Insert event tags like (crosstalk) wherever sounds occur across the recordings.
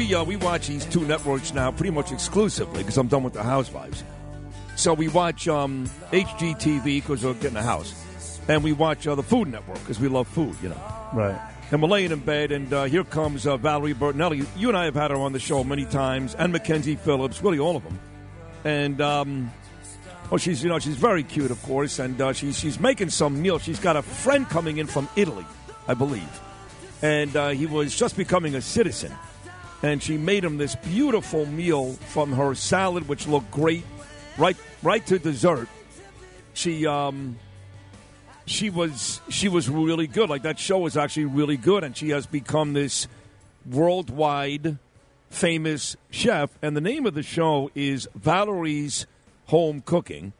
we uh, we watch these two networks now pretty much exclusively because I'm done with the Housewives. So we watch um, HGTV because we're getting a house, and we watch uh, the Food Network because we love food, you know. Right. And we're laying in bed, and uh, here comes uh, Valerie Bertinelli. You and I have had her on the show many times, and Mackenzie Phillips, really all of them. And um, oh, she's you know she's very cute, of course, and uh, she's she's making some meal. She's got a friend coming in from Italy, I believe, and uh, he was just becoming a citizen, and she made him this beautiful meal from her salad, which looked great, right right to dessert. She um, she was she was really good. Like that show was actually really good, and she has become this worldwide famous chef. And the name of the show is Valerie's Home Cooking,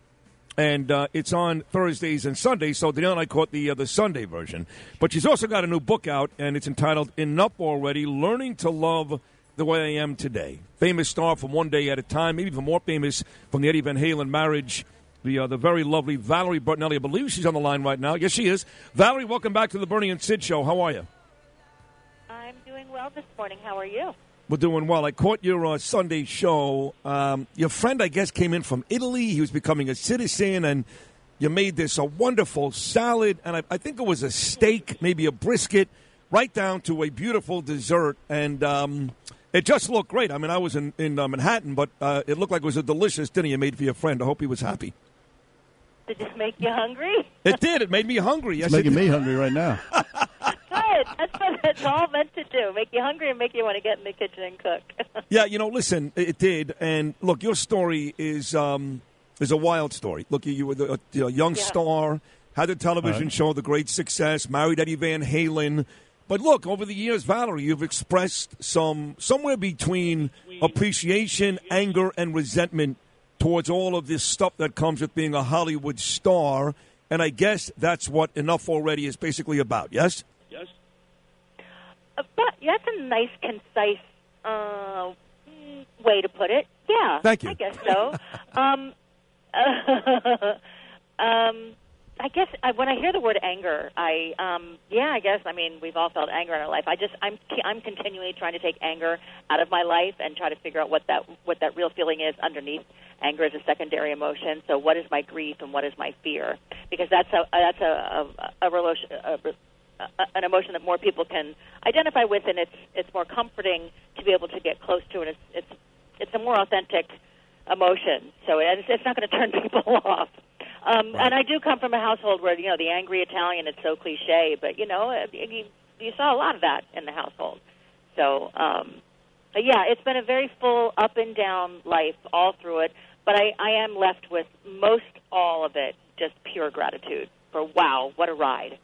and uh, it's on Thursdays and Sundays. So Danielle and I caught the uh, the Sunday version, but she's also got a new book out, and it's entitled "Enough Already: Learning to Love." The way I am today. Famous star from One Day at a Time, maybe even more famous from the Eddie Van Halen marriage the uh, the very lovely Valerie Bertinelli. I believe she's on the line right now. Yes, she is. Valerie, welcome back to the Bernie and Sid show. How are you? I'm doing well this morning. How are you? We're doing well. I caught your uh, Sunday show. Um, your friend, I guess, came in from Italy. He was becoming a citizen, and you made this a wonderful salad, and I, I think it was a steak, maybe a brisket, right down to a beautiful dessert, and. Um, it just looked great. I mean, I was in, in uh, Manhattan, but uh, it looked like it was a delicious dinner you made for your friend. I hope he was happy. Did it make you hungry? It did. It made me hungry. Yes, It's making it me hungry right now. (laughs) Good. That's what it's all meant to do. Make you hungry and make you want to get in the kitchen and cook. (laughs) Yeah, you know, listen, it did. And look, your story is um, is a wild story. Look, you, you were the, a, a young Yeah. star, had a television Right. show, the great success, married Eddie Van Halen. But look, over the years, Valerie, you've expressed some somewhere between appreciation, anger, and resentment towards all of this stuff that comes with being a Hollywood star. And I guess that's what Enough Already is basically about, yes? Uh, but yeah, that's a nice, concise uh, way to put it. Yeah. Thank you. I guess so. (laughs) um, (laughs) um, I guess I, when I hear the word anger, I um, yeah, I guess I mean we've all felt anger in our life. I just I'm I'm continually trying to take anger out of my life and try to figure out what that what that real feeling is underneath. Anger is a secondary emotion. So what is my grief and what is my fear? Because that's a that's a a, a, relation, a, a an emotion that more people can identify with, and it's it's more comforting to be able to get close to, and it's it's it's a more authentic emotion. So it's, it's not going (laughs) to turn people off. Um, And I do come from a household where you know the angry Italian is so cliche, but you know you, you saw a lot of that in the household. So um, but yeah, it's been a very full up and down life all through it. But I, I am left with most all of it just pure gratitude for wow, what a ride.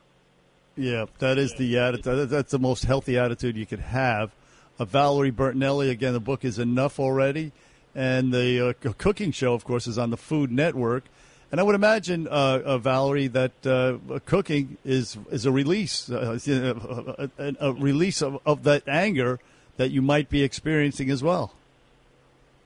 Yeah, that is the attitude. That's the most healthy attitude you could have. Uh, Valerie Bertinelli, again, the book is enough already, and the uh, cooking show, of course, is on the Food Network. And I would imagine, uh, uh, Valerie, that uh, cooking is is a release, uh, a, a, a release of, of that anger that you might be experiencing as well.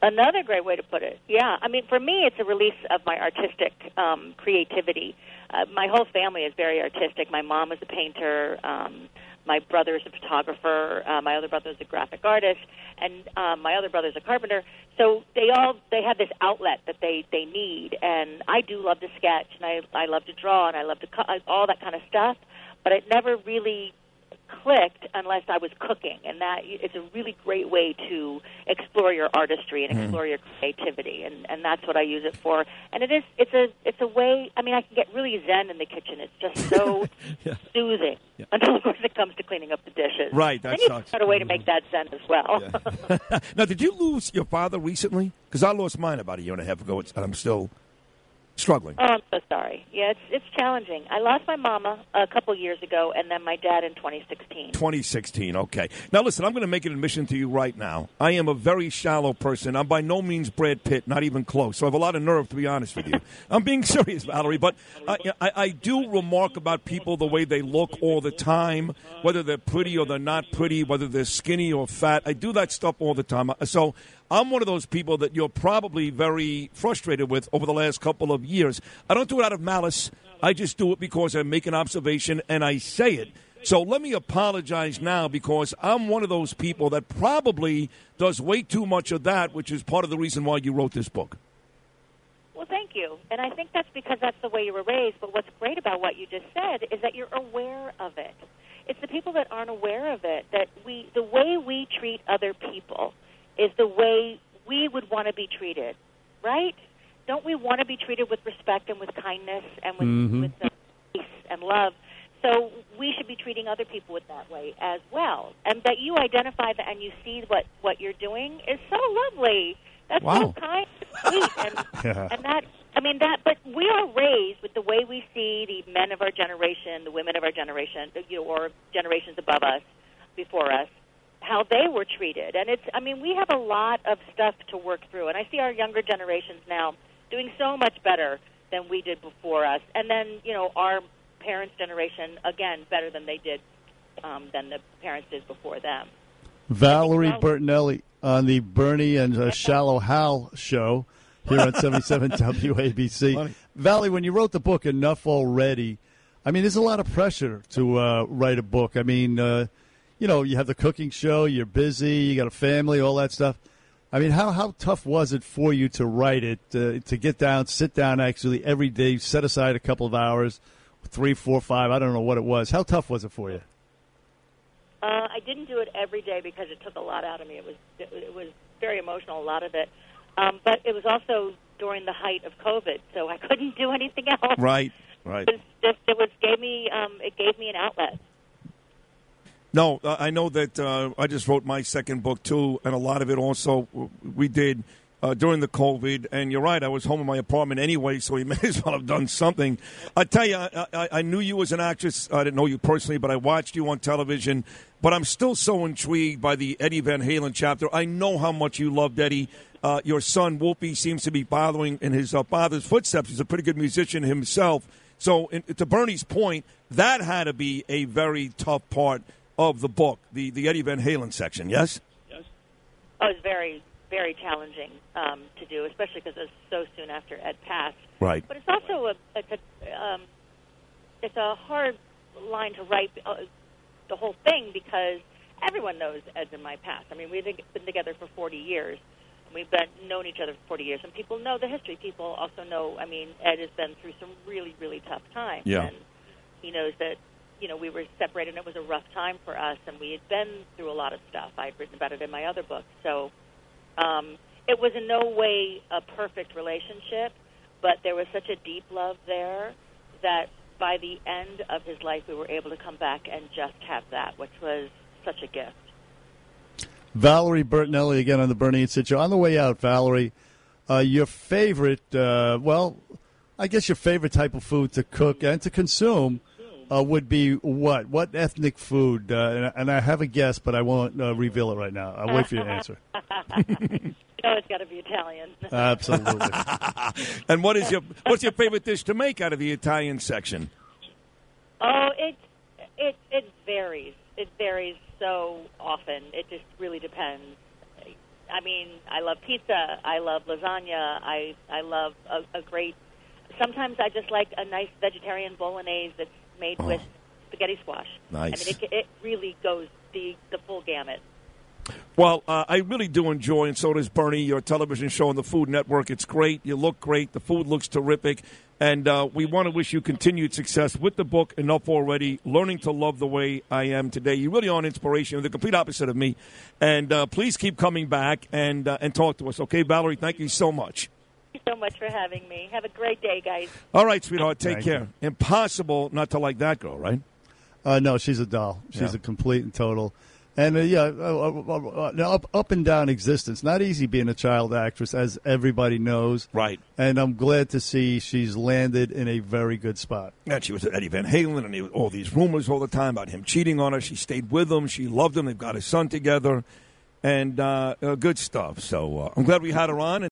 Another great way to put it. Yeah, I mean, for me, it's a release of my artistic um, creativity. Uh, my whole family is very artistic. My mom is a painter. Um, my brother is a photographer. Uh, my other brother is a graphic artist, and um, my other brother is a carpenter. So they all they have this outlet that they they need. And I do love to sketch, and I I love to draw, and I love to cut all that kind of stuff. But it never really clicked unless I was cooking, and that it's a really great way to explore your artistry and mm-hmm. explore your creativity, and and that's what I use it for. And it is it's a it's a way. I mean, I can get really zen in the kitchen. It's just (laughs) so Yeah. soothing until of course it comes to cleaning up the dishes. Right, that then sucks. got a way to make that zen as well. (laughs) now, did you lose your father recently? Because I lost mine about a year and a half ago, and I'm still struggling. Oh, I'm so sorry. Yeah, it's it's challenging. I lost my mama a couple years ago, and then my dad in 2016. 2016. Okay. Now, listen, I'm going to make an admission to you right now. I am a very shallow person. I'm by no means Brad Pitt, not even close. So I have a lot of nerve, to be honest with you. (laughs) I'm being serious, Valerie, but I, I, I do remark about people the way they look all the time, whether they're pretty or they're not pretty, whether they're skinny or fat. I do that stuff all the time. So I'm one of those people that you're probably very frustrated with over the last couple of years. I don't do it out of malice. I just do it because I make an observation and I say it. So let me apologize now because I'm one of those people that probably does way too much of that, which is part of the reason why you wrote this book. Well, thank you. And I think that's because that's the way you were raised. But what's great about what you just said is that you're aware of it. It's the people that aren't aware of it that we, the way we treat other people, is the way we would want to be treated, right? Don't we want to be treated with respect and with kindness and with, Mhm. with uh, peace and love? So we should be treating other people with that way as well. And that you identify that and you see what what you're doing is so lovely. That's Wow. so kind, and sweet, (laughs) and Yeah. and that I mean that. But we are raised with the way we see the men of our generation, the women of our generation, you know, or generations above us, before us, how they were treated. And it's I mean we have a lot of stuff to work through. And I see our younger generations now doing so much better than we did before us. And then you know our parents' generation again better than they did um, than the parents did before them. Valerie Well- Bertinelli on the Bernie and uh, Shallow Hal show here on (laughs) 77 WABC. Funny. Valerie, when you wrote the book Enough Already, I mean, there's a lot of pressure to uh, write a book. I mean, uh, you know, you have the cooking show, you're busy, you got a family, all that stuff. I mean, how, how tough was it for you to write it, uh, to get down, sit down actually every day, set aside a couple of hours, three, four, five, I don't know what it was. How tough was it for you? Uh, I didn't do it every day because it took a lot out of me. It was it, was very emotional, a lot of it. Um, but it was also during the height of COVID, so I (laughs) couldn't do anything else. Right, right. It was just it was gave me um, it gave me an outlet. No, uh, I know that uh, I just wrote my second book too, and a lot of it also we did uh, during the COVID. And you're right, I was home in my apartment anyway, so we (laughs) may as well have done something. I tell you, I, I, I knew you as an actress. I didn't know you personally, but I watched you on television. But I'm still so intrigued by the Eddie Van Halen chapter. I know how much you loved Eddie. Uh, your son Wolfie seems to be following in his uh, father's footsteps. He's a pretty good musician himself. So, in, to Bernie's point, that had to be a very tough part of the book, the, the Eddie Van Halen section, yes? Yes. Oh, it was very very challenging um, to do, especially because it was so soon after Ed passed. Right. But it's also a it's a um, it's a hard line to write uh, the whole thing because everyone knows Ed's in my past. I mean, we've been together for 40 years. and We've been known each other for 40 years, and people know the history. People also know. I mean, Ed has been through some really, really tough times, Yeah. and he knows that. You know, we were separated, and it was a rough time for us, and we had been through a lot of stuff. I had written about it in my other book, so um, it was in no way a perfect relationship, but there was such a deep love there that by the end of his life, we were able to come back and just have that, which was such a gift. Valerie Bertinelli again on the Bernie and. On the way out, Valerie, uh, your favorite, uh, well, I guess your favorite type of food to cook and to consume uh, would be what? What ethnic food? Uh, and, and I have a guess, but I won't uh, reveal it right now. I'll wait for your answer. (laughs) (laughs) You know, it's got to be Italian. Absolutely. (laughs) And what is your what's your favorite dish to make out of the Italian section? oh, it it it varies. It varies so often. It just really depends. I mean, I love pizza. I love lasagna. I I love a, a great. Sometimes I just like a nice vegetarian bolognese that's made Oh. with spaghetti squash. Nice. I mean, it, it really goes the the full gamut. Well, uh, I really do enjoy, and so does Bernie, your television show on the Food Network. It's great. You look great. The food looks terrific. And uh, we want to wish you continued success with the book, Enough Already, Learning to Love the Way I Am Today. You really are an inspiration. You're the complete opposite of me. And uh, please keep coming back and, uh, and talk to us. Okay, Valerie, thank you so much. Thank you so much for having me. Have a great day, guys. All right, sweetheart, take Thank care. Impossible not to like that girl, right? Uh, no, she's a doll. She's Yeah. a complete and total. And uh, yeah, uh, uh, uh, uh, up up and down existence. Not easy being a child actress, as everybody knows. Right. And I'm glad to see she's landed in a very good spot. And she was with Eddie Van Halen, and he, all these rumors all the time about him cheating on her. She stayed with him. She loved him. They've got a son together, and uh, uh, good stuff. So uh, I'm glad we had her on.